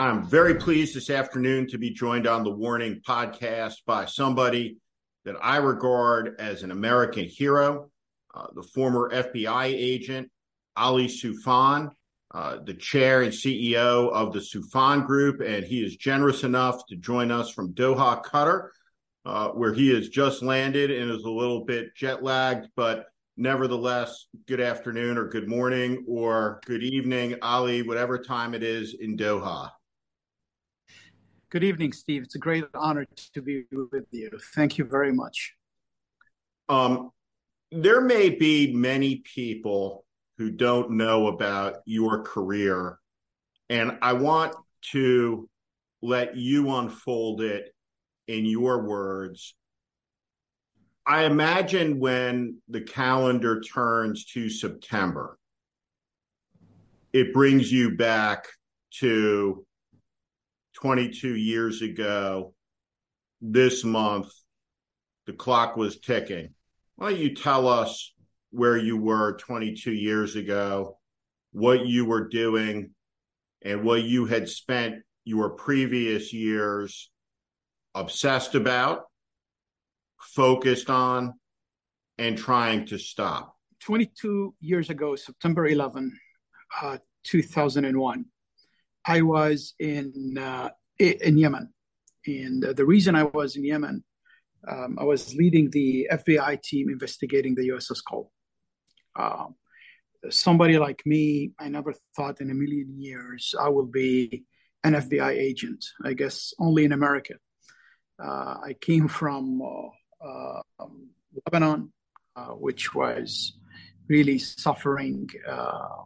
I'm very pleased this afternoon to be joined on the Warning podcast by somebody that I regard as an American hero, uh, the former FBI agent Ali Soufan, uh, the chair and CEO of the Soufan Group, and he is generous enough to join us from Doha, Qatar, uh, where he has just landed and is a little bit jet lagged, but nevertheless, good afternoon or good morning or good evening, Ali, whatever time it is in Doha. Good evening, Steve. It's a great honor to be with you. Thank you very much. Um, there may be many people who don't know about your career, and I want to let you unfold it in your words. I imagine when the calendar turns to September, it brings you back to 22 years ago this month. The clock was ticking. Why don't you tell us where you were 22 years ago, what you were doing, and what you had spent your previous years obsessed about, focused on, and trying to stop? 22 years ago, September 11, uh, 2001, I was in uh, in Yemen, and uh, the reason I was in Yemen, um, I was leading the FBI team investigating the USS Cole. Um, somebody like me, I never thought in a million years I will be an FBI agent. I guess only in America. Uh, I came from uh, uh, Lebanon, uh, which was really suffering, uh,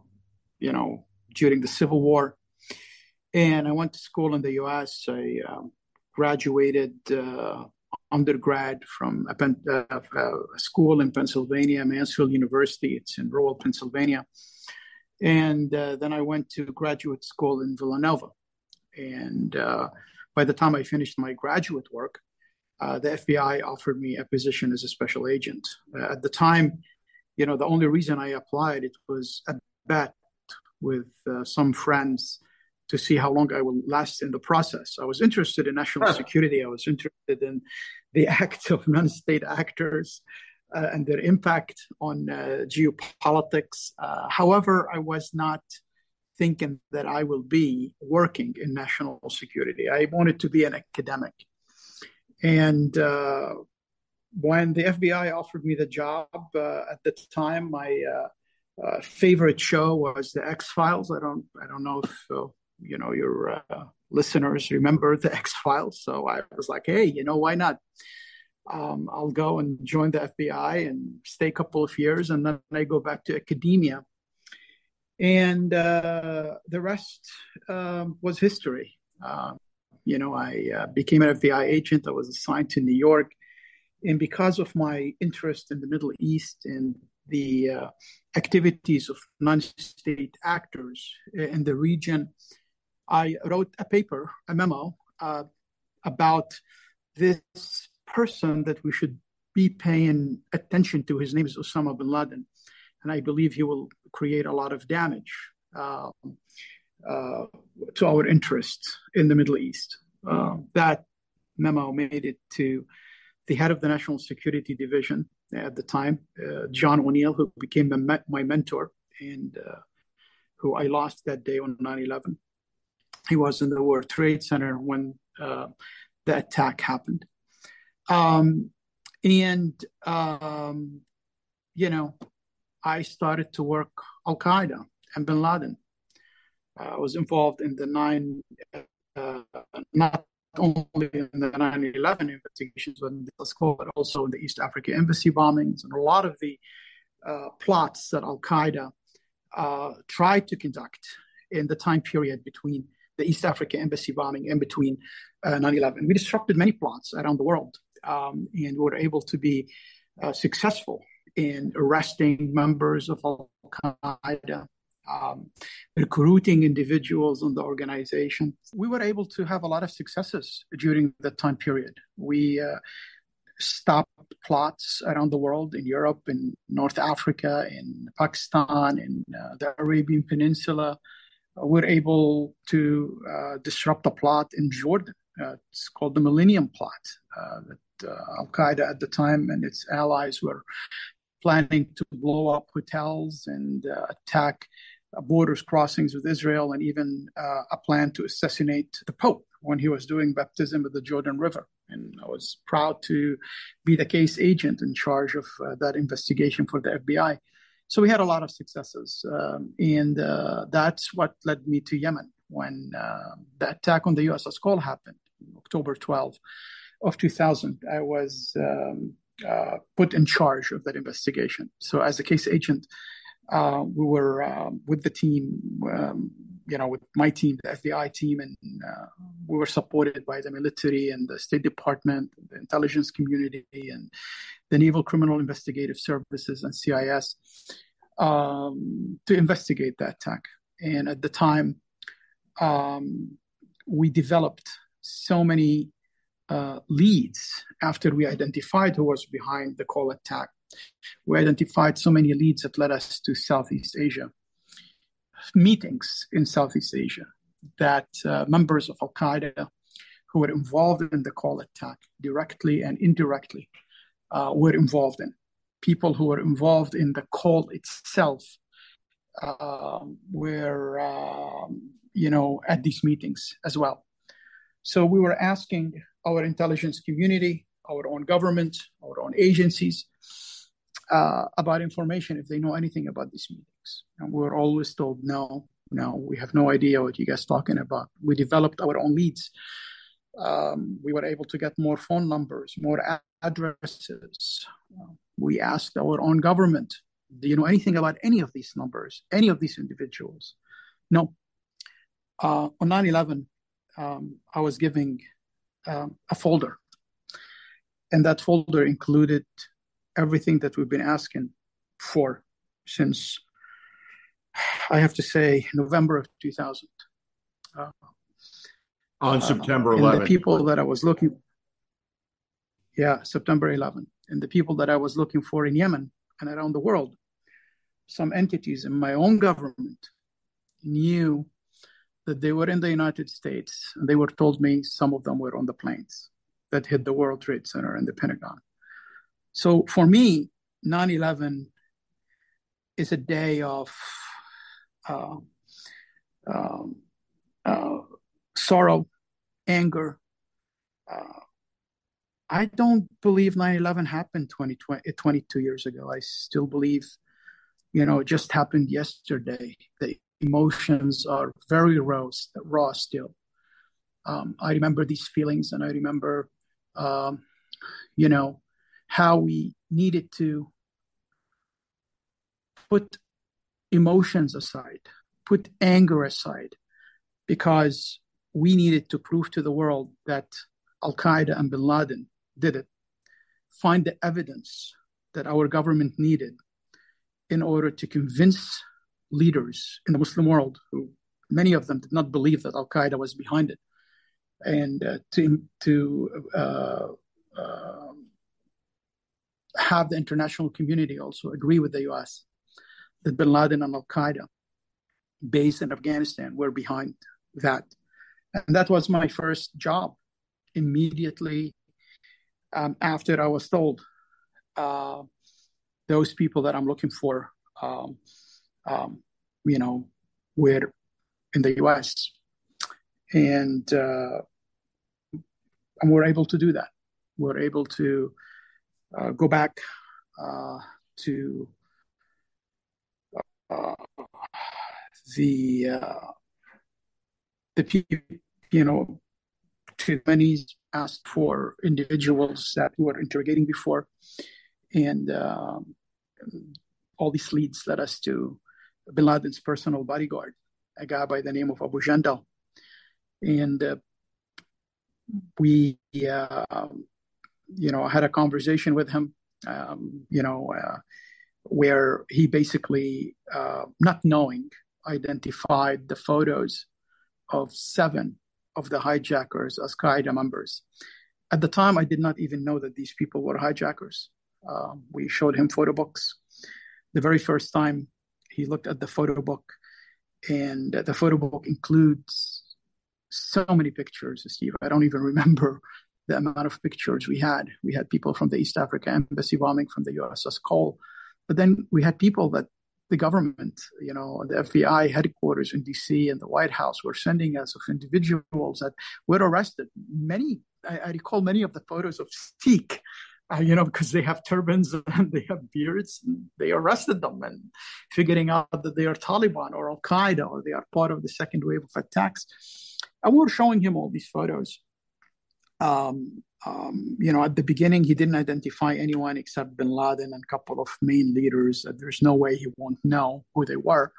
you know, during the Civil War. And I went to school in the U.S. I um, graduated uh, undergrad from a, uh, school in Pennsylvania, Mansfield University. It's in rural Pennsylvania. And uh, then I went to graduate school in Villanova. And uh, by the time I finished my graduate work, uh, the FBI offered me a position as a special agent. Uh, at the time, you know, the only reason I applied it was a bet with some friends to see how long I will last in the process. I was interested in national security. I was interested in the act of non-state actors uh, and their impact on uh, geopolitics. Uh, however, I was not thinking that I will be working in national security. I wanted to be an academic. And uh, when the FBI offered me the job uh, at the time, my uh, favorite show was the X Files. I don't, I don't know if you know your uh, listeners remember the X Files. So I was like, hey, you know, why not? Um, I'll go and join the FBI and stay a couple of years, and then I go back to academia. And uh, the rest um, was history. Uh, you know, I uh, became an FBI agent. I was assigned to New York, and because of my interest in the Middle East and the uh, activities of non-state actors in the region, I wrote a paper, a memo uh, about this person that we should be paying attention to. His name is Osama bin Laden, and I believe he will create a lot of damage uh, uh, to our interests in the Middle East. Uh, that memo made it to the head of the National Security Division at the time, uh, John O'Neill, who became my mentor and uh, who I lost that day on 9 11 he was in the World Trade Center when uh, the attack happened. Um, and, um, you know, I started to work Al Qaeda and bin Laden. I was involved in the nine, uh, not only in the 9 11 investigations, but, but also in the East Africa embassy bombings and a lot of the uh, plots that Al Qaeda uh, tried to conduct in the time period between the East Africa embassy bombing in between uh, 9 11. We disrupted many plots around the world um, and were able to be uh, successful in arresting members of Al Qaeda. Um, recruiting individuals in the organization. We were able to have a lot of successes during that time period. We uh, stopped plots around the world in Europe, in North Africa, in Pakistan, in uh, the Arabian Peninsula, we're able to uh, disrupt a plot in Jordan. Uh, it's called the Millennium Plot uh, that uh, Al Qaeda at the time and its allies were planning to blow up hotels and uh, attack borders crossings with Israel, and even a plan to assassinate the Pope when he was doing baptism of the Jordan River. And I was proud to be the case agent in charge of that investigation for the FBI. So we had a lot of successes, um, and uh, that's what led me to Yemen when uh, the attack on the USS Cole happened, October 12 of 2000. I was um, uh, put in charge of that investigation. So as a case agent, uh, we were um, with the team, um, you know, with my team, the FBI team, and uh, we were supported by the military and the State Department, the intelligence community, and the Naval Criminal Investigative Services NCIS um, to investigate that attack. And at the time, um, we developed so many uh, leads after we identified who was behind the Cole attack. We identified so many leads that led us to Southeast Asia, meetings in Southeast Asia that uh, members of Al Qaeda who were involved in the Cole attack directly and indirectly uh, were involved in people who were involved in the Cole itself um, were, um, you know, at these meetings as well. So we were asking our intelligence community, our own government, our own agencies uh, about information if they know anything about these meetings. And we were always told, no, no, we have no idea what you guys talking about. We developed our own leads. Um, we were able to get more phone numbers, more addresses. We asked our own government, do you know anything about any of these numbers, any of these individuals? No. Uh, on 9 11, um, I was giving um, a folder, and that folder included everything that we've been asking for since, I have to say, November of 2000. Uh, on September 11th. the people that I was looking yeah, September 11. And the people that I was looking for in Yemen and around the world, some entities in my own government knew that they were in the United States. And they were told me some of them were on the planes that hit the World Trade Center and the Pentagon. So for me, 9 11 is a day of uh, um, uh, sorrow, anger, uh, I don't believe 9/11 happened 20, 20, 22 years ago. I still believe, you know, it just happened yesterday. The emotions are very raw, raw still. Um, I remember these feelings, and I remember, um, you know, how we needed to put emotions aside, put anger aside, because we needed to prove to the world that Al Qaeda and Bin Laden did it, find the evidence that our government needed in order to convince leaders in the Muslim world, who many of them did not believe that Al Qaeda was behind it, and uh, to to uh, uh, have the international community also agree with the U.S. that Bin Laden and Al Qaeda, based in Afghanistan, were behind that, and that was my first job. Immediately um, after I was told uh, those people that I'm looking for, um, um, you know, were in the U.S. and uh, and we're able to do that. We're able to uh, go back uh, to uh, the uh, the people, you know, to many asked for individuals that we were interrogating before, and um, all these leads led us to Bin Laden's personal bodyguard, a guy by the name of Abu Jandal, and uh, we, uh, you know, I had a conversation with him, um, you know, uh, where he basically, uh, not knowing, identified the photos of seven of the hijackers as Qaeda members. At the time, I did not even know that these people were hijackers. Um, we showed him photo books. The very first time he looked at the photo book, and the photo book includes so many pictures, Steve. I don't even remember the amount of pictures we had. We had people from the East Africa Embassy bombing from the USS Cole, but then we had people that the government, you know, the FBI headquarters in DC and the White House were sending us of individuals that were arrested. Many, I, I recall many of the photos of Sikh, uh, you know, because they have turbans and they have beards. they arrested them and figuring out that they are Taliban or Al Qaeda or they are part of the second wave of attacks. And we were showing him all these photos. Um, um, you know, at the beginning, he didn't identify anyone except bin Laden and a couple of main leaders. There's no way he won't know who they were.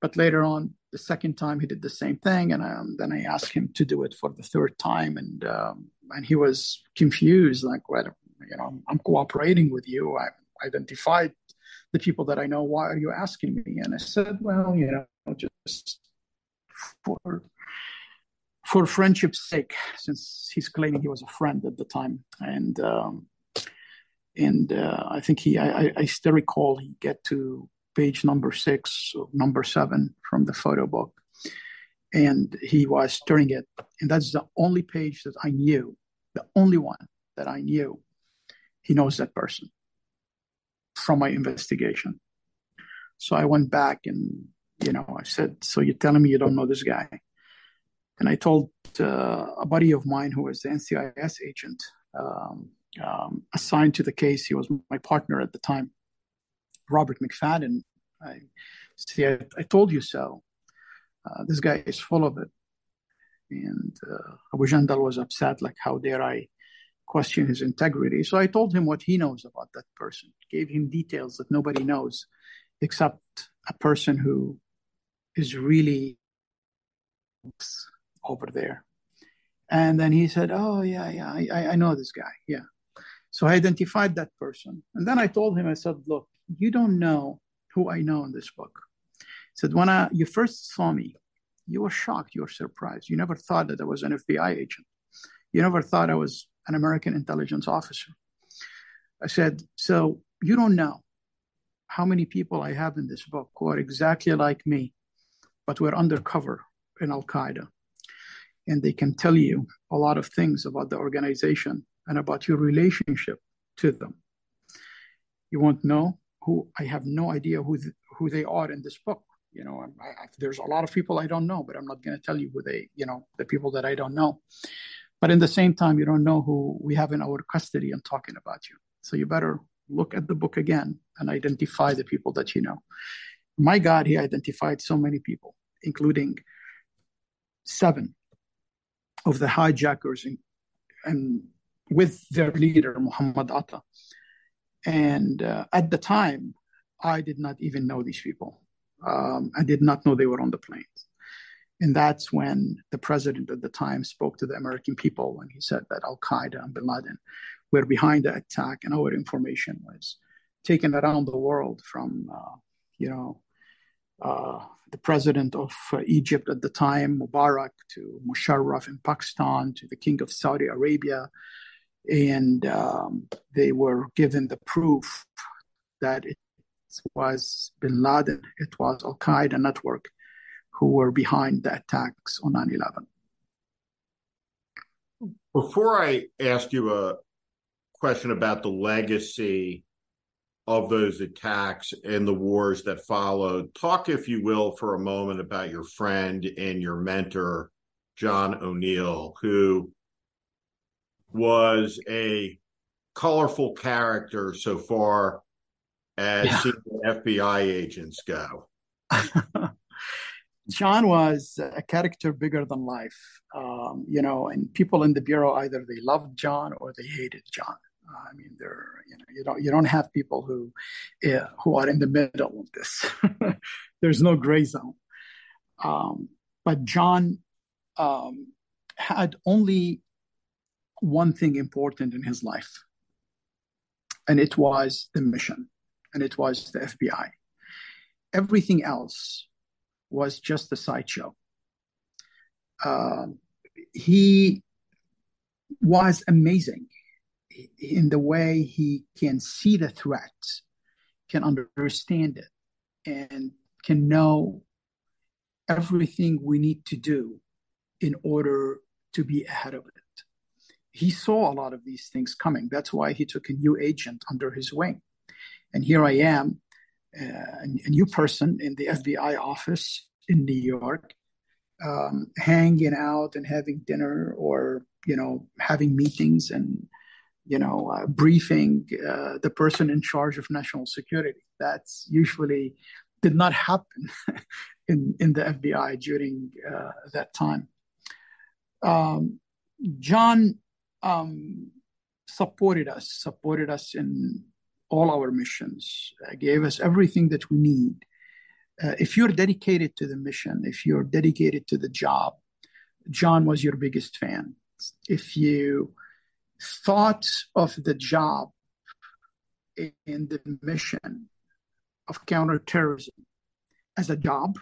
But later on, the second time, he did the same thing, and um, then I asked him to do it for the third time, and um, and he was confused, like, "Well, you know, I'm cooperating with you. I identified the people that I know. Why are you asking me?" And I said, "Well, you know, just for for friendship's sake, since he's claiming he was a friend at the time, and um, and uh, I think he, I, I still recall he get to page number six or number seven from the photo book, and he was turning it, and that's the only page that I knew, the only one that I knew. He knows that person from my investigation. So I went back and you know I said, "So you're telling me you don't know this guy?" And I told uh, a buddy of mine who was the NCIS agent um, um, assigned to the case, he was my partner at the time, Robert McFadden. I see, I, I told you so. Uh, this guy is full of it. And uh, Abu Jandal was upset, like, how dare I question his integrity? So I told him what he knows about that person, gave him details that nobody knows except a person who is really over there. And then he said, Oh, yeah, yeah, I, I know this guy. Yeah. So I identified that person. And then I told him, I said, Look, you don't know who I know in this book. I said, When I, you first saw me, you were shocked, you were surprised. You never thought that I was an FBI agent. You never thought I was an American intelligence officer. I said, So you don't know how many people I have in this book who are exactly like me, but we're undercover in Al Qaeda and they can tell you a lot of things about the organization and about your relationship to them. You won't know who I have no idea who th- who they are in this book. You know, I, I, there's a lot of people I don't know, but I'm not going to tell you who they, you know, the people that I don't know. But in the same time, you don't know who we have in our custody and talking about you. So you better look at the book again and identify the people that you know. My God, he identified so many people, including seven of the hijackers and with their leader Muhammad Atta. And uh, at the time, I did not even know these people. Um, I did not know they were on the planes. And that's when the president at the time spoke to the American people and he said that Al Qaeda and bin Laden were behind the attack, and our information was taken around the world from, uh, you know, the president of uh, Egypt at the time, Mubarak, to Musharraf in Pakistan, to the king of Saudi Arabia. And um, they were given the proof that it was bin Laden, it was Al Qaeda network who were behind the attacks on 9 11. Before I ask you a question about the legacy of those attacks and the wars that followed. Talk, if you will, for a moment about your friend and your mentor, John O'Neill, who was a colorful character so far as yeah. FBI agents go. John was a character bigger than life, um, you know, and people in the bureau either they loved John or they hated John. I mean, there you know you don't you don't have people who uh, who are in the middle of this. There's no gray zone. Um, but John um, had only one thing important in his life, and it was the mission, and it was the FBI. Everything else was just a sideshow. Uh, he was amazing in the way he can see the threat, can understand it, and can know everything we need to do in order to be ahead of it. He saw a lot of these things coming. That's why he took a new agent under his wing. And here I am, uh, a new person in the FBI office in New York, um, hanging out and having dinner or, you know, having meetings and, you know, uh, briefing uh, the person in charge of national security. That's usually did not happen in, in the FBI during uh, that time. Um, John um, supported us, supported us in all our missions, uh, gave us everything that we need. Uh, if you're dedicated to the mission, if you're dedicated to the job, John was your biggest fan. If you thought of the job in the mission of counterterrorism as a job,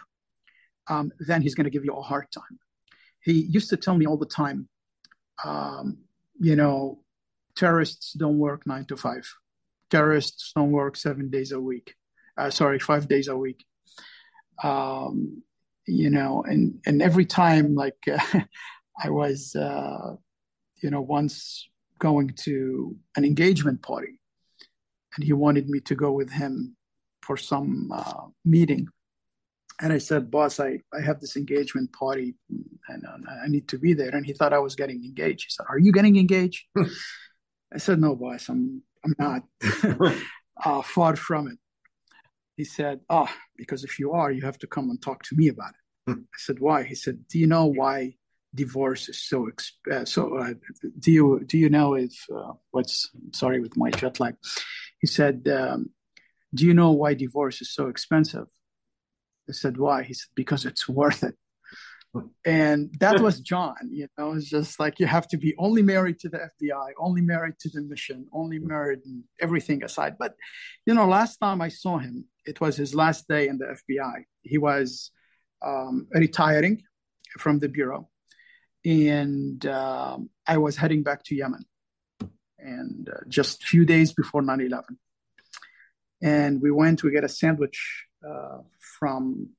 um, then he's going to give you a hard time. He used to tell me all the time, um, you know, terrorists don't work nine to five. Terrorists don't work seven days a week. Uh, sorry, five days a week. Um, you know, and and every time, like I was, uh, you know, once going to an engagement party, and he wanted me to go with him for some uh, meeting and I said, boss, I, I have this engagement party and uh, I need to be there. And he thought I was getting engaged. He said, are you getting engaged? I said, no, boss, I'm, I'm not uh, far from it. He said, oh, because if you are, you have to come and talk to me about it. I said, why? He said, do you know why divorce is so, exp- uh, so, uh, do you, do you know if, uh, what's, sorry with my jet lag. He said, um, do you know why divorce is so expensive? I said, why? He said, because it's worth it. And that was John, you know, it's just like you have to be only married to the FBI, only married to the mission, only married and everything aside. But, you know, last time I saw him, it was his last day in the FBI. He was um, retiring from the Bureau. And um, I was heading back to Yemen. And uh, just a few days before 9 11. And we went, we get a sandwich uh, from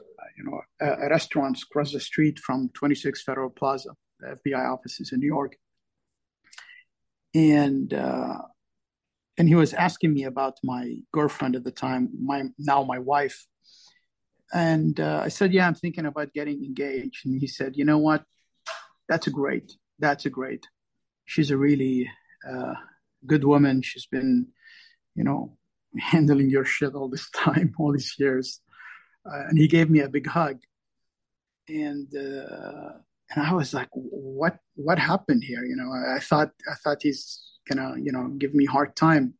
uh, you know a, a restaurant across the street from 26 Federal Plaza, the FBI offices in New York, and uh, and he was asking me about my girlfriend at the time, my now my wife, and uh, I said, yeah, I'm thinking about getting engaged, and he said, you know what, that's a great, that's a great. She's a really uh, good woman. She's been, you know, handling your shit all this time, all these years. Uh, and he gave me a big hug. And uh, and I was like, what what happened here? You know, I, I thought I thought he's gonna you know give me hard time.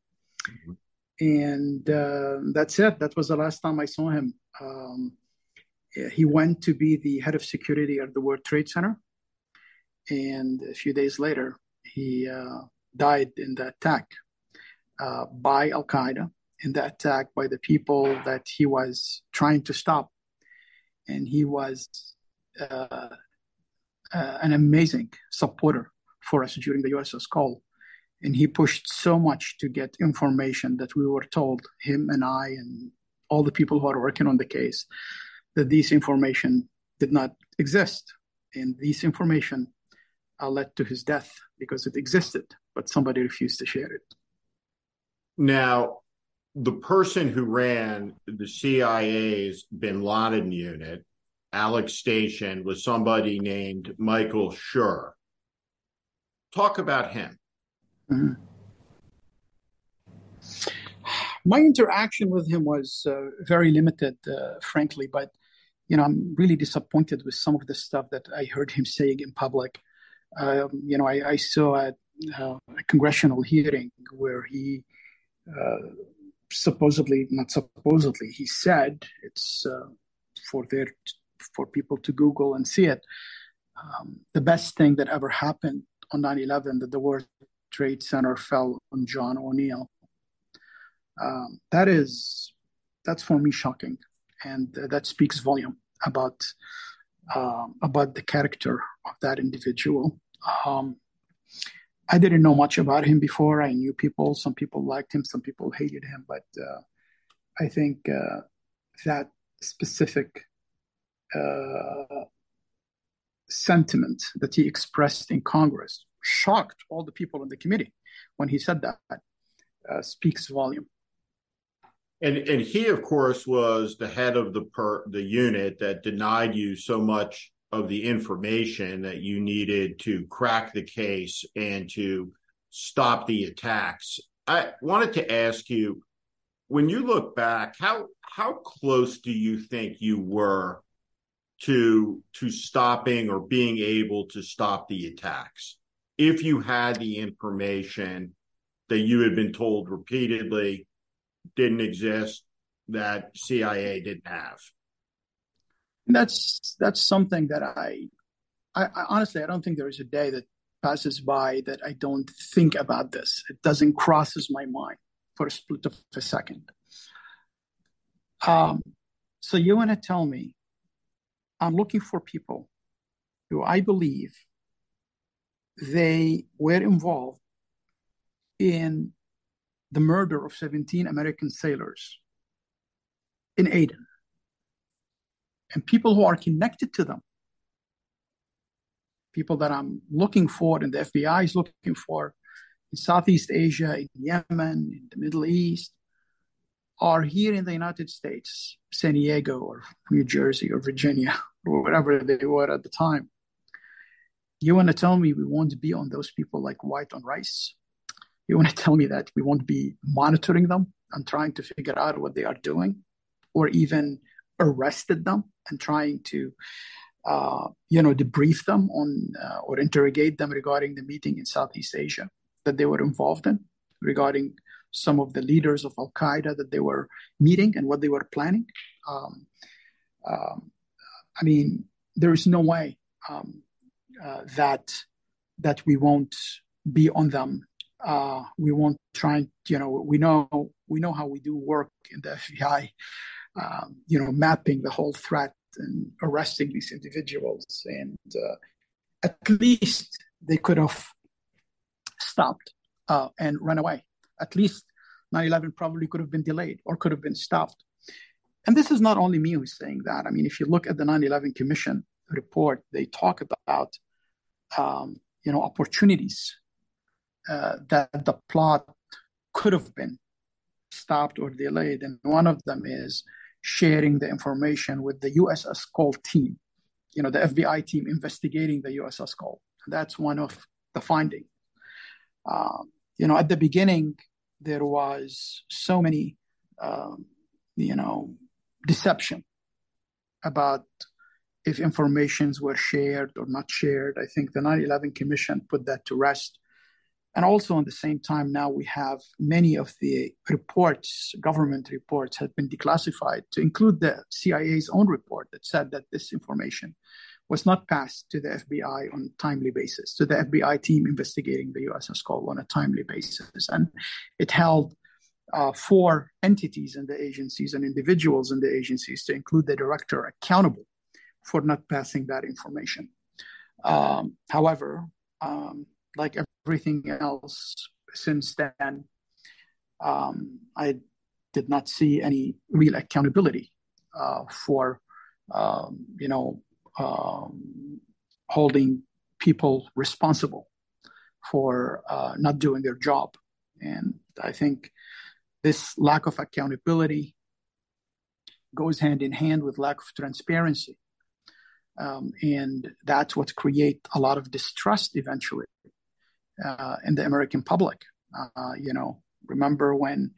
Mm-hmm. And uh, that's it. That was the last time I saw him. Um, he went to be the head of security at the World Trade Center, and a few days later, he uh, died in the attack uh, by Al Qaeda in the attack by the people that he was trying to stop. And he was uh, uh, an amazing supporter for us during the USS Cole, And he pushed so much to get information that we were told, him and I, and all the people who are working on the case, that this information did not exist. And this information led to his death because it existed, but somebody refused to share it. Now, the person who ran the CIA's bin Laden unit, Alec Station, was somebody named Michael Scheuer. Talk about him. Mm-hmm. My interaction with him was uh, very limited, uh, frankly, but you know, I'm really disappointed with some of the stuff that I heard him saying in public. Um, you know, I, I saw a, uh, a, congressional hearing where he uh, supposedly not supposedly he said it's uh, for their for people to google and see it. Um, the best thing that ever happened on 9-11 that the world trade center fell on john o'neill. Um, that is that's for me shocking. And uh, that speaks volume about uh, about the character of that individual um, I didn't know much about him before. I knew people. Some people liked him. Some people hated him. But uh, I think uh, that specific uh, sentiment that he expressed in Congress shocked all the people in the committee when he said that uh, speaks volume. And and he, of course, was the head of the per, the unit that denied you so much of the information that you needed to crack the case and to stop the attacks. I wanted to ask you, when you look back, how how close do you think you were to to stopping or being able to stop the attacks if you had the information that you had been told repeatedly didn't exist that CIA didn't have. That's that's something that I, I, I honestly I don't think there is a day that passes by that I don't think about this. It doesn't crosses my mind for a split of a second. Um so you want to tell me I'm looking for people who I believe they were involved in the murder of 17 American sailors in Aden and people who are connected to them. People that I'm looking for and the FBI is looking for in Southeast Asia, in Yemen, in the Middle East, are here in the United States, San Diego or New Jersey or Virginia or wherever they were at the time. You want to tell me we won't be on those people like white on rice? You want to tell me that we won't be monitoring them and trying to figure out what they are doing or even arrested them and trying to uh, you know debrief them on uh, or interrogate them regarding the meeting in Southeast Asia that they were involved in regarding some of the leaders of Al Qaeda that they were meeting and what they were planning. Um, um, I mean, there is no way um, uh, that that we won't be on them. Uh, we won't try. You know, we know we know how we do work in the FBI. Um, you know, mapping the whole threat and arresting these individuals, and uh, at least they could have stopped uh, and run away at least 9-11 probably could have been delayed or could have been stopped. And this is not only me who's saying that. I mean, if you look at the 9-11 Commission report, they talk about, um, you know, opportunities uh, that the plot could have been stopped or delayed. And one of them is sharing the information with the USS Cole team, you know, the FBI team investigating the USS Cole. That's one of the findings. Um, you know, at the beginning, there was so many, um, you know, deception about if informations were shared or not shared. I think the 9/11 Commission put that to rest. And also, at the same time, now we have many of the reports, government reports, have been declassified to include the CIA's own report that said that this information was not passed to the FBI on a timely basis, to the FBI team investigating the USS Cole on a timely basis. And it held uh, four entities in the agencies and individuals in the agencies to include the director accountable for not passing that information. Um, however, um, like everything else since then, um, I did not see any real accountability uh, for, um, you know, um, holding people responsible for uh, not doing their job. And I think this lack of accountability goes hand in hand with lack of transparency. Um, and that's what creates a lot of distrust eventually uh, in the American public. Uh, you know, remember when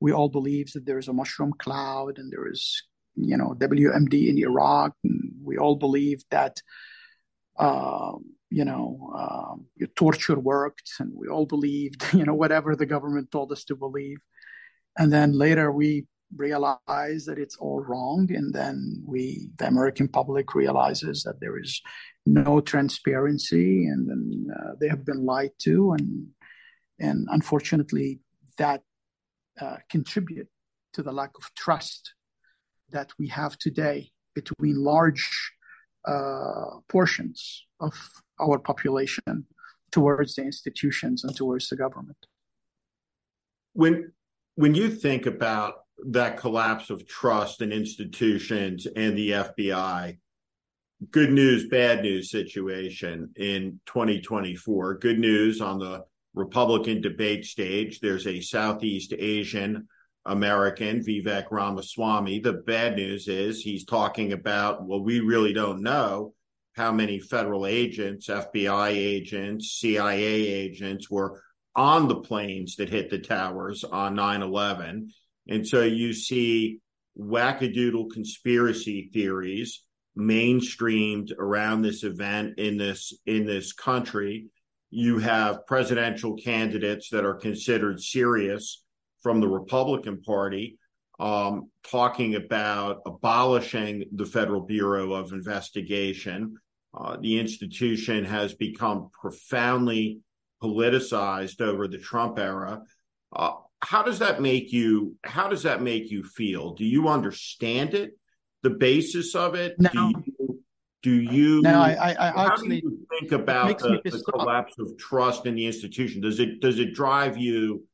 we all believed that there is a mushroom cloud and there is you know WMD in Iraq. we all believed that uh, you know uh, your torture worked, and we all believed you know whatever the government told us to believe. And then later we realize that it's all wrong, and then we the American public realizes that there is no transparency, and then uh, they have been lied to, and and unfortunately that uh, contribute to the lack of trust that we have today between large uh, portions of our population towards the institutions and towards the government. When when you think about that collapse of trust in institutions and the FBI, good news, bad news situation in 2024. Good news on the Republican debate stage. There's a Southeast Asian American, Vivek Ramaswamy. The bad news is he's talking about, well, we really don't know how many federal agents, FBI agents, CIA agents were on the planes that hit the towers on 9 11. And so you see wackadoodle conspiracy theories mainstreamed around this event in this in this country. You have presidential candidates that are considered serious from the Republican Party um, talking about abolishing the Federal Bureau of Investigation. Uh, the institution has become profoundly politicized over the Trump era. Uh, how does that make you? How does that make you feel? Do you understand it? The basis of it? No. Do you? Do you no, I, I, I how actually do you think about the, the collapse of trust in the institution? Does it does it drive you?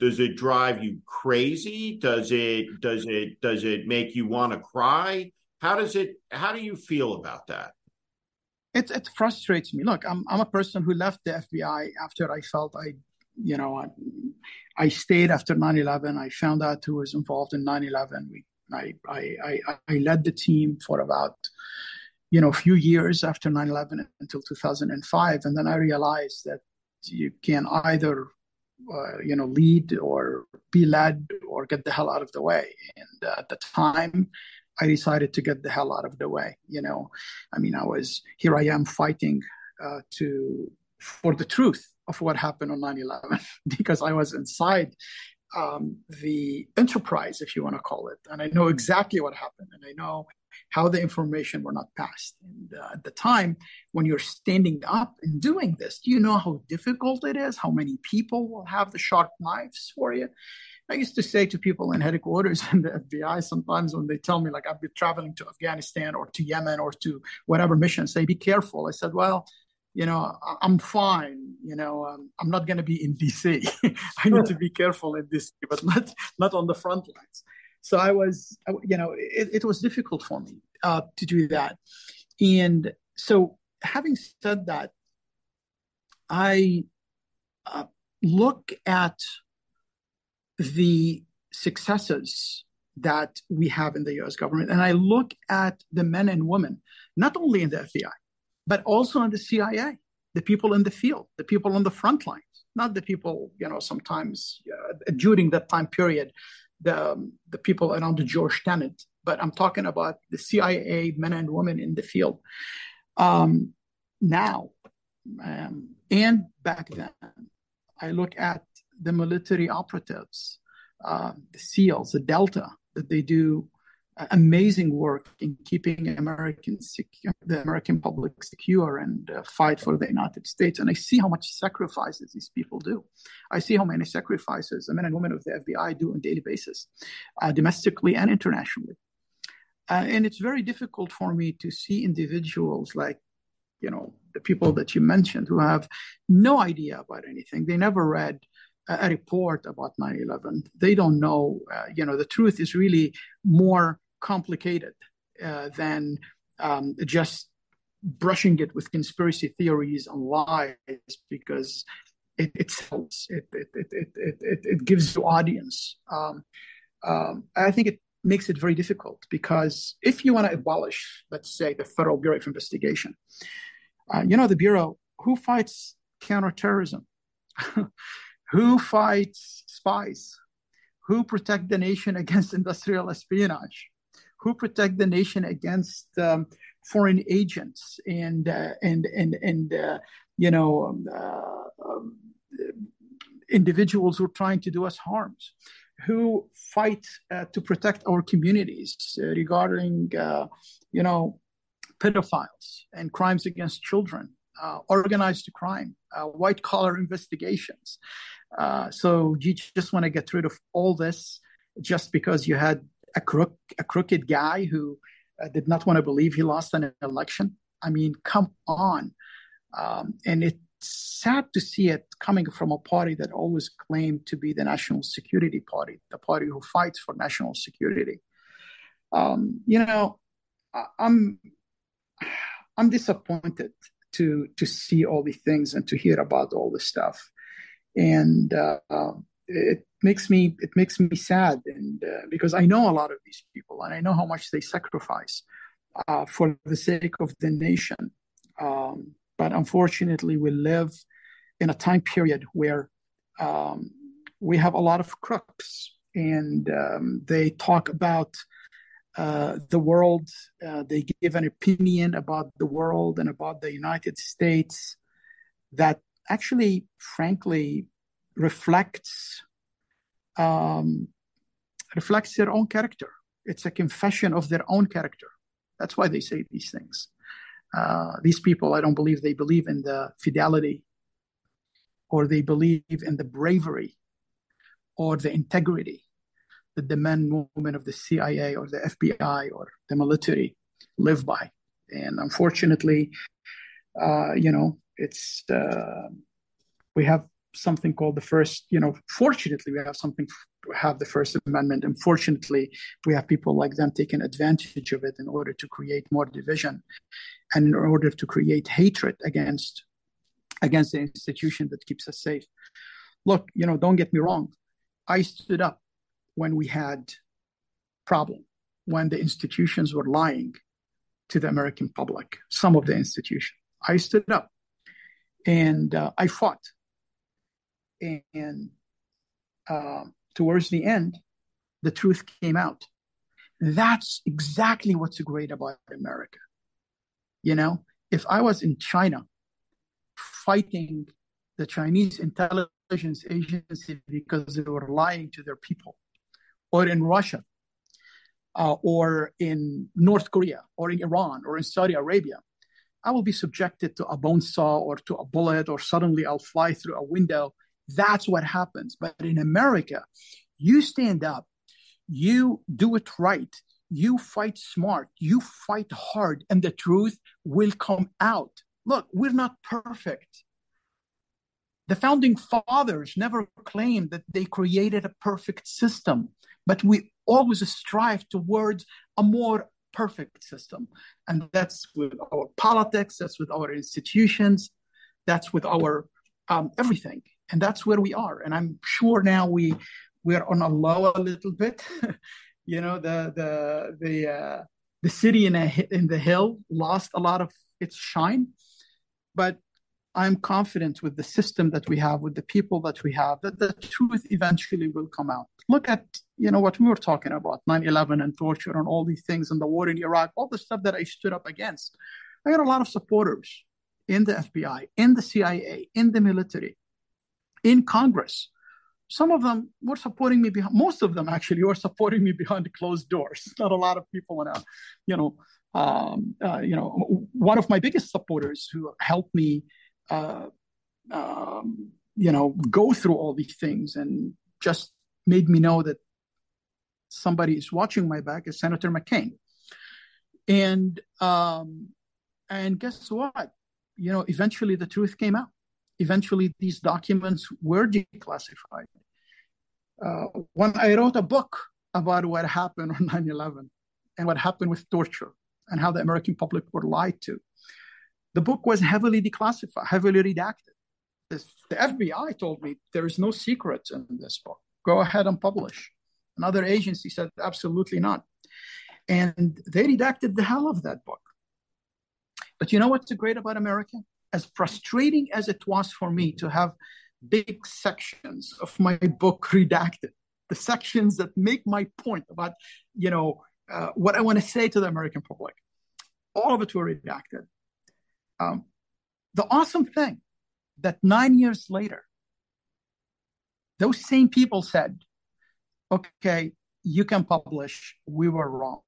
Does it drive you crazy? Does it does it does it make you want to cry? How does it? How do you feel about that? It it frustrates me. Look, I'm I'm a person who left the FBI after I felt I, you know, I, I stayed after 9/11. I found out who was involved in 9/11. We I I I, I led the team for about you know a few years after 9/11 until 2005, and then I realized that you can either uh, you know lead or be led or get the hell out of the way. And uh, at the time, I decided to get the hell out of the way. You know, I mean, I was here. I am fighting uh, to for the truth of what happened on 9/11 because I was inside um, the enterprise, if you want to call it, and I know exactly what happened, and I know how the information were not passed. And uh, at the time, when you're standing up and doing this, do you know how difficult it is? How many people will have the sharp knives for you? I used to say to people in headquarters in the FBI sometimes when they tell me like I've been traveling to Afghanistan or to Yemen or to whatever mission, say be careful. I said, well, you know, I'm fine. You know, um, I'm not going to be in DC. I need to be careful in DC, but not not on the front lines. So I was, you know, it, it was difficult for me uh, to do that. And so, having said that, I uh, look at the successes that we have in the US government, and I look at the men and women, not only in the FBI, but also in the CIA, the people in the field, the people on the front lines, not the people, you know, sometimes uh, during that time period, the, um, the people around the George Tenet, but I'm talking about the CIA men and women in the field. Um, now, um, and back then, I look at the military operatives, uh, the SEALs, the Delta, that they do amazing work in keeping American secure, the American public secure and uh, fight for the United States. And I see how much sacrifices these people do. I see how many sacrifices the men and women of the FBI do on a daily basis, uh, domestically and internationally. Uh, and it's very difficult for me to see individuals like, you know, the people that you mentioned who have no idea about anything. They never read a report about 9-11 they don't know uh, you know the truth is really more complicated uh, than um, just brushing it with conspiracy theories and lies because it it it it it it, it, gives you audience. Um, um, I think it makes it very difficult because if you want to abolish, let's say, the Federal Bureau of Investigation, uh, you know the bureau who fights counterterrorism, who fights spies, who protect the nation against industrial espionage, who protect the nation against um, foreign agents and uh, and and and uh, you know um, uh, um, individuals who are trying to do us harms who fight uh, to protect our communities uh, regarding uh, you know pedophiles and crimes against children organized crime white collar investigations. So you just want to get rid of all this just because you had a crook, a crooked guy who uh, did not want to believe he lost an election. I mean, come on. Um, and it's sad to see it coming from a party that always claimed to be the national security party, the party who fights for national security. Um, you know, I, I'm I'm disappointed to to see all these things and to hear about all this stuff, and uh, it makes me it makes me sad, and uh, because I know a lot of these people and I know how much they sacrifice uh, for the sake of the nation, um, but unfortunately, we live in a time period where um, we have a lot of crooks, and um, they talk about uh, the world. Uh, they give an opinion about the world and about the United States that actually, frankly, reflects um, reflects their own character. It's a confession of their own character. That's why they say these things. Uh, these people, I don't believe they believe in the fidelity or they believe in the bravery or the integrity that the men and women of the CIA or the FBI or the military live by. And unfortunately, uh, you know, it's uh, we have something called the first. You know, fortunately, we have something have the First Amendment. Unfortunately, we have people like them taking advantage of it in order to create more division and in order to create hatred against against the institution that keeps us safe. Look, you know, don't get me wrong. I stood up when we had problem, when the institutions were lying to the American public, some of the institutions. I stood up and uh, I fought. And uh, towards the end, the truth came out. That's exactly what's great about America. You know, if I was in China fighting the Chinese intelligence agency because they were lying to their people, or in Russia, uh, or in North Korea, or in Iran, or in Saudi Arabia, I will be subjected to a bone saw or to a bullet, or suddenly I'll fly through a window. That's what happens. But in America, you stand up, you do it right, you fight smart, you fight hard, and the truth will come out. Look, we're not perfect. The founding fathers never claimed that they created a perfect system but we always strive towards a more perfect system. And that's with our politics, that's with our institutions, that's with our um, everything. And that's where we are. And I'm sure now we we're on a low a little bit. you know, the the the uh, the city in a, in the hill lost a lot of its shine, but I'm confident with the system that we have, with the people that we have, that the truth eventually will come out. Look at, you know, what we were talking about, 9-11 and torture and all these things and the war in Iraq, all the stuff that I stood up against. I got a lot of supporters in the FBI, in the CIA, in the military, in Congress. Some of them were supporting me behind, most of them actually were supporting me behind closed doors. Not a lot of people in a, you know, um, uh, you know, one of my biggest supporters who helped me uh, um, you know, go through all these things and just made me know that somebody is watching my back is Senator McCain. And um, and guess what? You know, eventually the truth came out. Eventually, these documents were declassified. Uh, when I wrote a book about what happened on 9 11 and what happened with torture and how the American public were lied to, the book was heavily declassified, heavily redacted. The FBI told me there is no secrets in this book. Go ahead and publish. Another agency said absolutely not. And they redacted the hell of that book. But you know what's great about America? As frustrating as it was for me to have big sections of my book redacted, the sections that make my point about, you know, uh, what I want to say to the American public, all of it were redacted. Um, the awesome thing that nine years later, those same people said, okay, you can publish, we were wrong.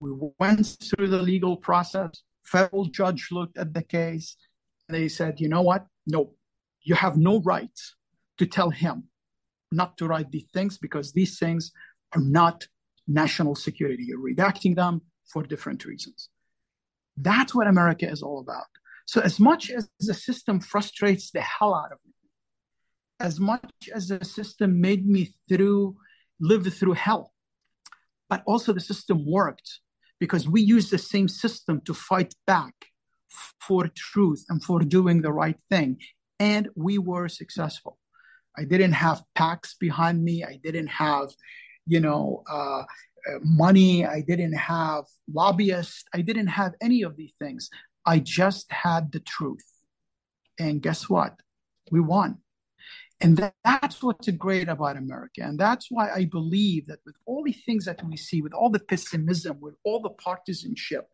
We went through the legal process. Federal judge looked at the case. And they said, you know what? No, you have no right to tell him not to write these things because these things are not national security. You're redacting them for different reasons. That's what America is all about. So, as much as the system frustrates the hell out of me, as much as the system made me through live through hell, but also the system worked because we use the same system to fight back for truth and for doing the right thing. And we were successful. I didn't have PACs behind me. I didn't have, you know, uh, money. I didn't have lobbyists. I didn't have any of these things. I just had the truth. And guess what? We won. And that, that's what's great about America. And that's why I believe that with all the things that we see, with all the pessimism, with all the partisanship,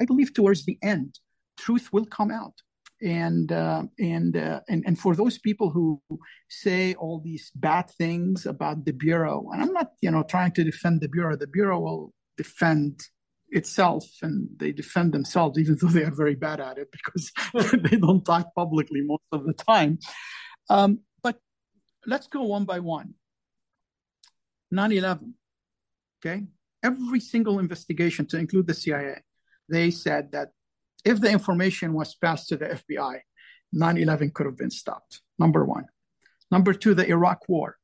I believe towards the end, truth will come out. And uh, and, uh, and and for those people who say all these bad things about the bureau, and I'm not you know trying to defend the bureau. The bureau will defend itself and they defend themselves even though they are very bad at it because they don't talk publicly most of the time um, let's go one by one. 9-11 okay? Every single investigation to include the cia they said that if the information was passed to the fbi 9-11 could have been stopped. Number one. Number two the iraq war.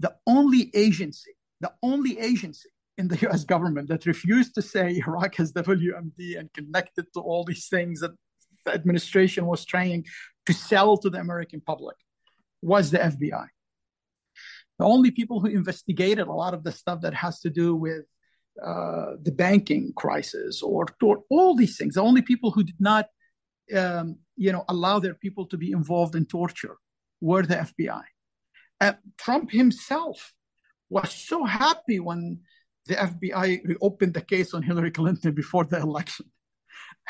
The only agency the only agency in the US government that refused to say Iraq has WMD and connected to all these things that the administration was trying to sell to the American public was the FBI. The only people who investigated a lot of the stuff that has to do with uh, the banking crisis or, or, all these things, the only people who did not, um, you know, allow their people to be involved in torture were the FBI. Uh, Trump himself was so happy when the FBI reopened the case on Hillary Clinton before the election.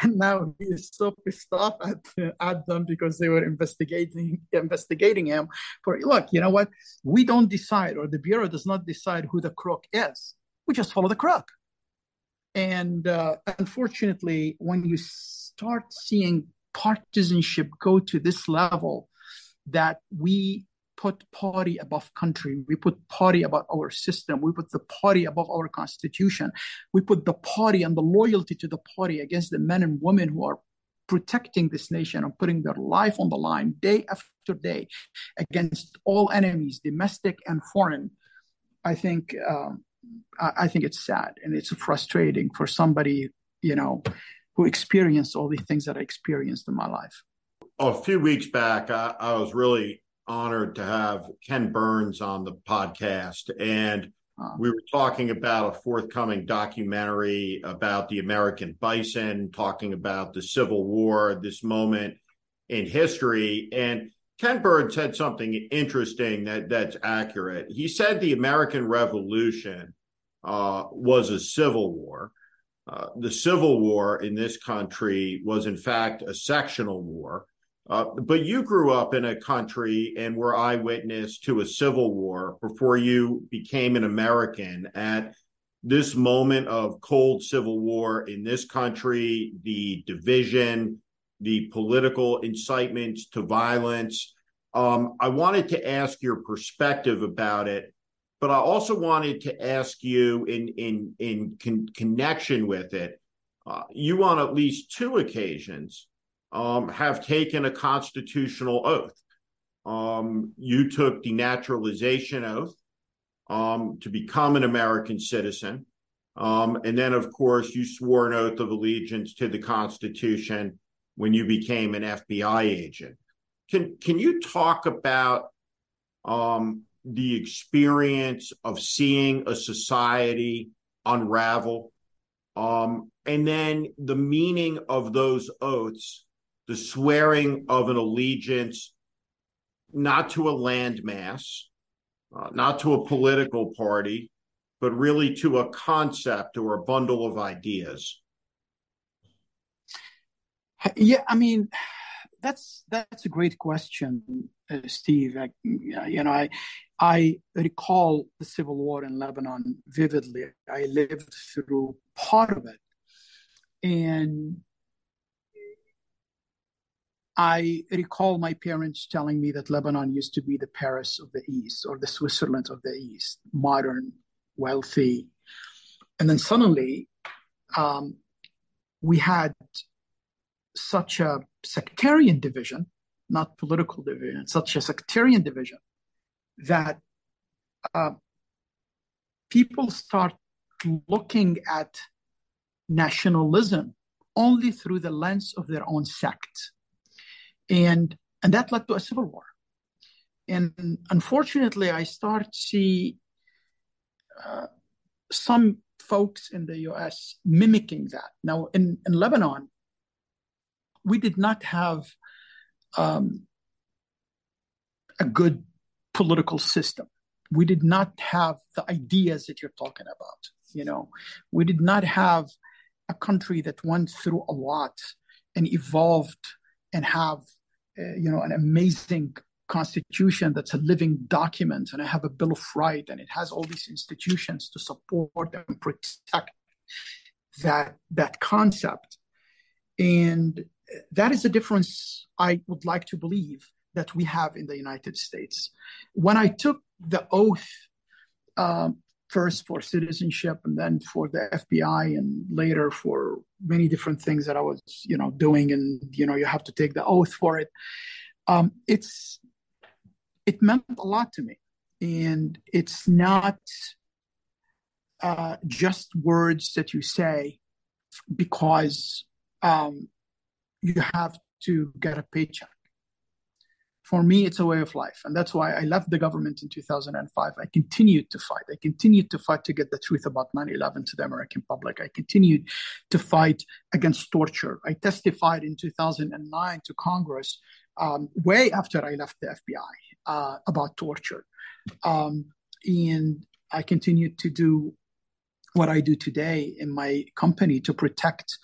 And now he is so pissed off at, at them because they were investigating investigating him for look, you know what? We don't decide, or the Bureau does not decide who the crook is. We just follow the crook. And uh, unfortunately, when you start seeing partisanship go to this level, that we put party above country. We put party above our system. We put the party above our constitution. We put the party and the loyalty to the party against the men and women who are protecting this nation and putting their life on the line day after day against all enemies, domestic and foreign. I think um, I think it's sad and it's frustrating for somebody you know who experienced all the things that I experienced in my life. Oh, a few weeks back, I, I was really honored to have Ken Burns on the podcast. And we were talking about a forthcoming documentary about the American bison, talking about the Civil War, this moment in history. And Ken Burns said something interesting that, that's accurate. He said the American Revolution uh, was a civil war. Uh, the Civil War in this country was, in fact, a sectional war. Uh, but you grew up in a country and were eyewitness to a civil war before you became an American. At this moment of cold civil war in this country, the division, the political incitements to violence. Um, I wanted to ask your perspective about it, but I also wanted to ask you in in in con- connection with it. Uh, you on at least two occasions have taken a constitutional oath. Um, you took the naturalization oath um, to become an American citizen. Um, and then, of course, you swore an oath of allegiance to the Constitution when you became an FBI agent. Can, can you talk about um, the experience of seeing a society unravel um, and then the meaning of those oaths the swearing of an allegiance not to a landmass, uh, not to a political party, but really to a concept or a bundle of ideas? Yeah, I mean, that's that's a great question, uh, Steve. I, you know, I I recall the civil war in Lebanon vividly. I lived through part of it, and I recall my parents telling me that Lebanon used to be the Paris of the East or the Switzerland of the East, modern, wealthy. And then suddenly um, we had such a sectarian division, not political division, such a sectarian division that uh, people start looking at nationalism only through the lens of their own sect. And, and that led to a civil war. And unfortunately, I start to see uh, some folks in the US mimicking that. Now, in, in Lebanon, we did not have um, a good political system. We did not have the ideas that you're talking about. You know, we did not have a country that went through a lot and evolved and have, you know, an amazing constitution that's a living document and I have a bill of right and it has all these institutions to support and protect that that concept and that is the difference I would like to believe that we have in the United States. When I took the oath, um, first for citizenship and then for the FBI and later for many different things that I was, you know, doing, and you know, you have to take the oath for it. Um, it's it meant a lot to me, and it's not uh, just words that you say because um, you have to get a paycheck. For me, it's a way of life. And that's why I left the government in 2005. I continued to fight. I continued to fight to get the truth about 9 11 to the American public. I continued to fight against torture. I testified in 2009 to Congress, um, way after I left the FBI, uh, about torture. Um, and I continued to do what I do today in my company to protect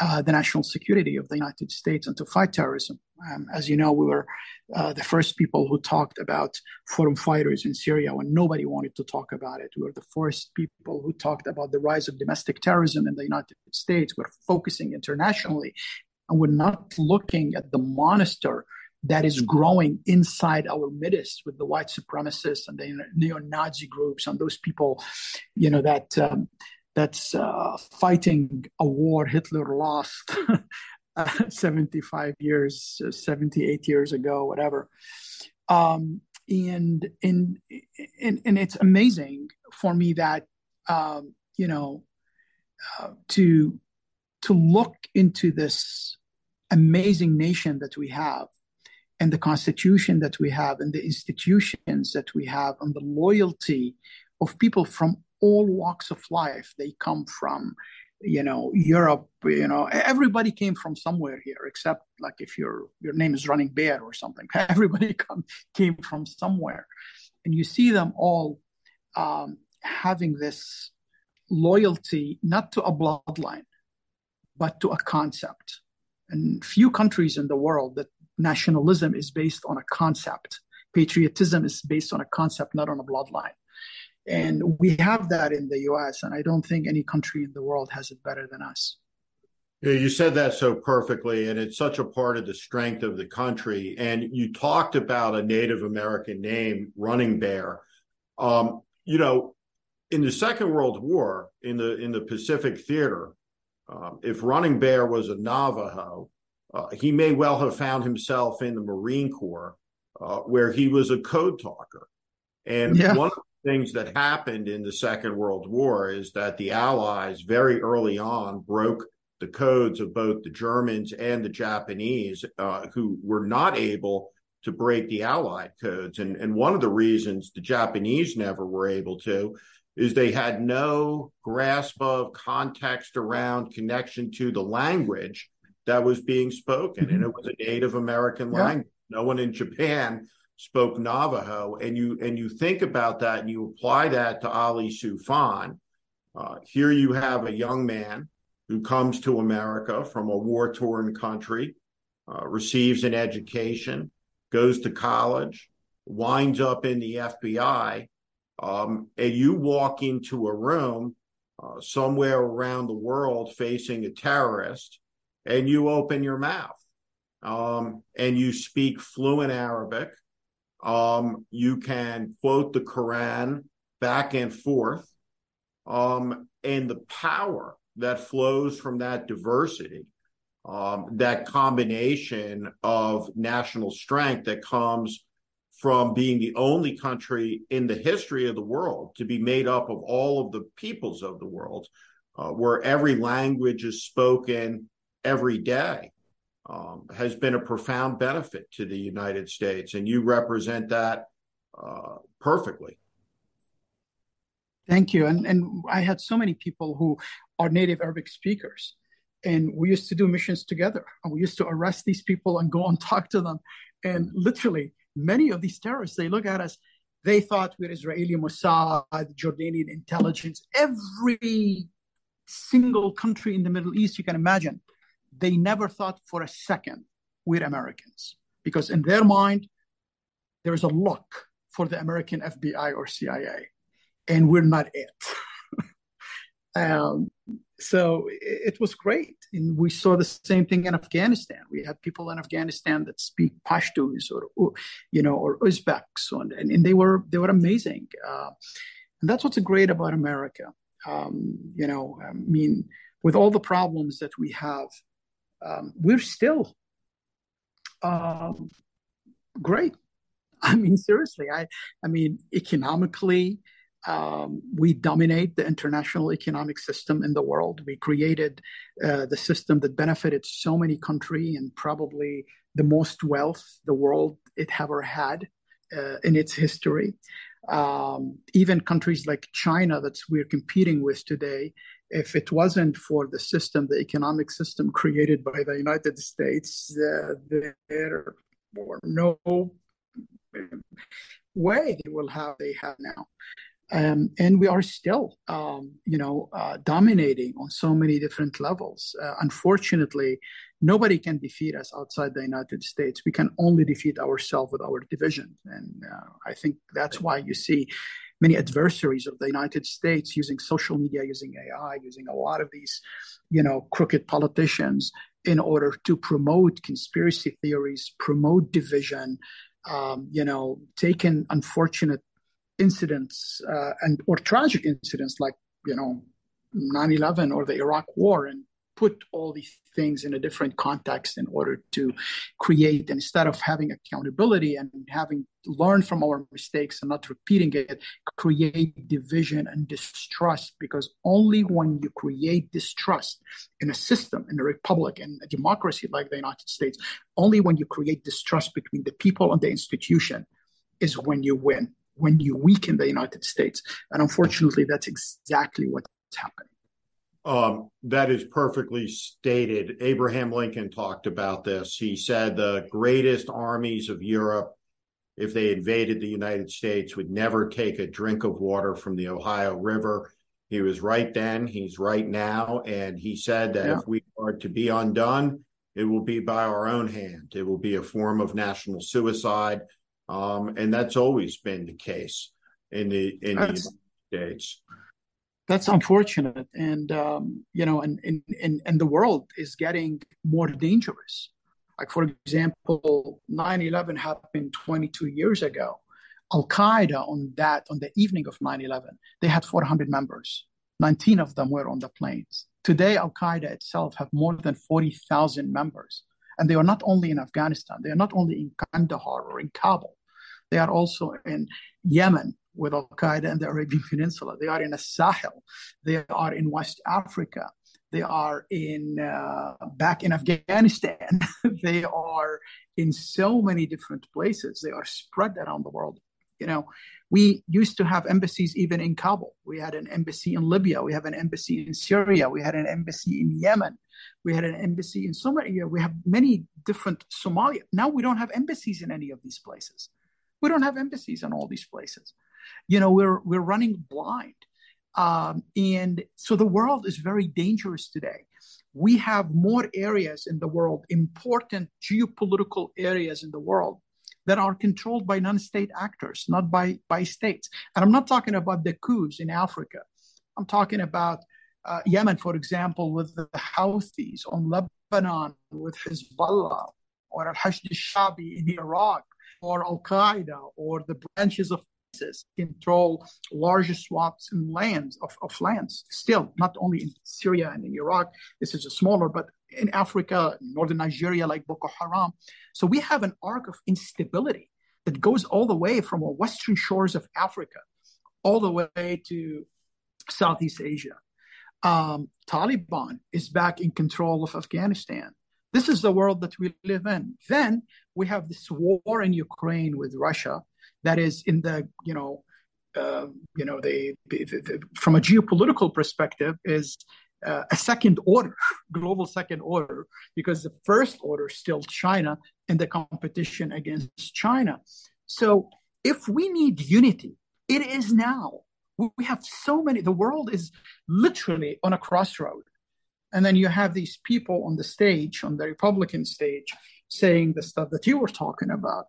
uh, the national security of the United States and to fight terrorism. Um, as you know, we were uh, the first people who talked about foreign fighters in Syria when nobody wanted to talk about it. We were the first people who talked about the rise of domestic terrorism in the United States. We're focusing internationally and we're not looking at the monster that is growing inside our midst with the white supremacists and the neo-Nazi groups and those people, you know, that um, that's uh, fighting a war Hitler lost uh, 75 years, uh, 78 years ago, whatever. Um, and, and, and, and it's amazing for me that, um, you know, uh, to, to look into this amazing nation that we have and the constitution that we have and the institutions that we have and the loyalty of people from all walks of life. They come from, you know, Europe. You know, everybody came from somewhere here, except like if your your name is Running Bear or something. Everybody come came from somewhere, and you see them all um, having this loyalty not to a bloodline, but to a concept. And few countries in the world that nationalism is based on a concept. Patriotism is based on a concept, not on a bloodline. And we have that in the US, and I don't think any country in the world has it better than us. Yeah, you said that so perfectly, and it's such a part of the strength of the country. And you talked about a Native American name, Running Bear. Um, you know, in the Second World War, in the in the Pacific Theater, um, if Running Bear was a Navajo, uh, he may well have found himself in the Marine Corps, uh, where he was a code talker. And yeah. one of things that happened in the Second World War is that the Allies very early on broke the codes of both the Germans and the Japanese, uh, who were not able to break the Allied codes. And, and one of the reasons the Japanese never were able to is they had no grasp of context around connection to the language that was being spoken. Mm-hmm. And it was a Native American yeah. language. No one in Japan spoke Navajo, and you and you think about that and you apply that to Ali Soufan. Uh, here you have a young man who comes to America from a war torn country, uh, receives an education, goes to college, winds up in the FBI, um, and you walk into a room uh, somewhere around the world facing a terrorist, and you open your mouth um, and you speak fluent Arabic um, you can quote the Quran back and forth. Um, and the power that flows from that diversity, um, that combination of national strength that comes from being the only country in the history of the world to be made up of all of the peoples of the world uh, where every language is spoken every day, um, has been a profound benefit to the United States. And you represent that uh, perfectly. Thank you. And, and I had so many people who are native Arabic speakers. And we used to do missions together. And we used to arrest these people and go and talk to them. And literally, many of these terrorists, they look at us, they thought we're Israeli Mossad, Jordanian intelligence, every single country in the Middle East you can imagine. They never thought for a second we're Americans because in their mind, there's a look for the American FBI or CIA, and we're not it. um, so it was great. And we saw the same thing in Afghanistan. We had people in Afghanistan that speak Pashtuns or, you know, or Uzbeks, and, and they were they were amazing. Uh, and that's what's great about America. Um, you know, I mean, with all the problems that we have, um, we're still um, great. I mean, seriously, I, I mean, economically, um, we dominate the international economic system in the world. We created uh, the system that benefited so many countries and probably the most wealth the world it ever had uh, in its history. Um, even countries like China that we're competing with today, if it wasn't for the system, the economic system created by the United States, uh, there were no way they will have they have now. Um, and we are still, um, you know, uh, dominating on so many different levels. Uh, unfortunately, nobody can defeat us outside the United States. We can only defeat ourselves with our division, and uh, I think that's why you see many adversaries of the United States using social media, using AI, using a lot of these, you know, crooked politicians in order to promote conspiracy theories, promote division, um, you know, taking unfortunate incidents uh, and or tragic incidents like you know 9/11 or the Iraq War and put all these things in a different context in order to create instead of having accountability and having learned from our mistakes and not repeating it create division and distrust because only when you create distrust in a system in a republic in a democracy like the united states only when you create distrust between the people and the institution is when you win when you weaken the United States. And unfortunately, that's exactly what's happening. Um, that is perfectly stated. Abraham Lincoln talked about this. He said the greatest armies of Europe, if they invaded the United States, would never take a drink of water from the Ohio River. He was right then, he's right now. And he said that yeah. if we are to be undone, it will be by our own hand. It will be a form of national suicide. Um, and that's always been the case in the in that's, the United States. That's unfortunate, and um, you know, and, and and the world is getting more dangerous. Like for example, 9/11 happened 22 years ago. Al Qaeda on that on the evening of 9/11, they had 400 members. 19 of them were on the planes. Today, Al Qaeda itself have more than 40,000 members. And they are not only in Afghanistan, they are not only in Kandahar or in Kabul, they are also in Yemen with Al Qaeda and the Arabian Peninsula. They are in the Sahel. They are in West Africa. They are in uh, back in Afghanistan. they are in so many different places. They are spread around the world. You know, we used to have embassies even in Kabul. We had an embassy in Libya. We have an embassy in Syria. We had an embassy in Yemen. We had an embassy in Somalia. We have many different Somalia. Now we don't have embassies in any of these places. We don't have embassies in all these places. You know, we're we're running blind. Um, and so the world is very dangerous today. We have more areas in the world, important geopolitical areas in the world that are controlled by non-state actors, not by, by states. And I'm not talking about the coups in Africa. I'm talking about uh, Yemen, for example, with the Houthis, on Lebanon with Hezbollah, or Al-Hashd al-Shabi in Iraq, or Al Qaeda, or the branches of ISIS control large swaths and lands of, of lands. Still, not only in Syria and in Iraq, this is a smaller, but in Africa, northern Nigeria, like Boko Haram. So we have an arc of instability that goes all the way from the western shores of Africa all the way to Southeast Asia. Um, Taliban is back in control of Afghanistan. This is the world that we live in. Then we have this war in Ukraine with Russia that is in the you know uh, you know the, the, the, from a geopolitical perspective is uh, a second order global second order because the first order is still China and the competition against China. So if we need unity, it is now. We have so many. The world is literally on a crossroad. And then you have these people on the stage, on the Republican stage, saying the stuff that you were talking about.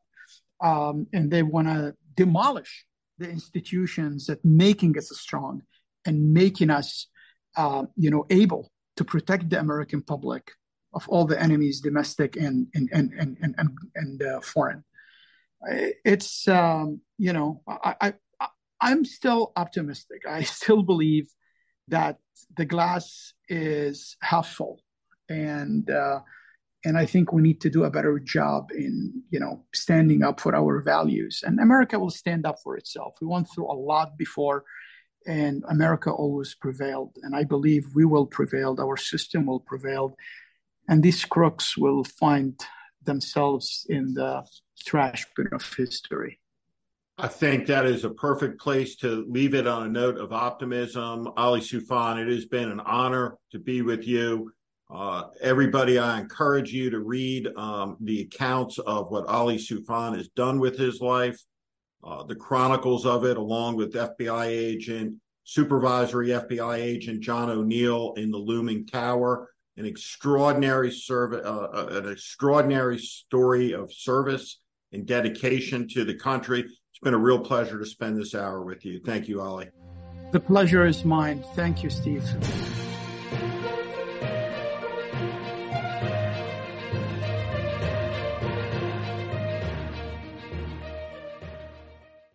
Um, and they want to demolish the institutions that making us strong and making us, uh, you know, able to protect the American public of all the enemies, domestic and and and and and, and uh, foreign. It's um, you know, I, I I'm still optimistic. I still believe that the glass is half full, and uh, and I think we need to do a better job in you know standing up for our values. And America will stand up for itself. We went through a lot before, and America always prevailed. And I believe we will prevail. Our system will prevail, and these crooks will find themselves in the trash bin of history. I think that is a perfect place to leave it on a note of optimism. Ali Soufan, it has been an honor to be with you. Uh, everybody, I encourage you to read um, the accounts of what Ali Soufan has done with his life, uh, the chronicles of it, along with FBI agent, supervisory FBI agent John O'Neill in the Looming Tower. An extraordinary service, uh, uh, an extraordinary story of service and dedication to the country been a real pleasure to spend this hour with you. Thank you, Ali. The pleasure is mine. Thank you, Steve.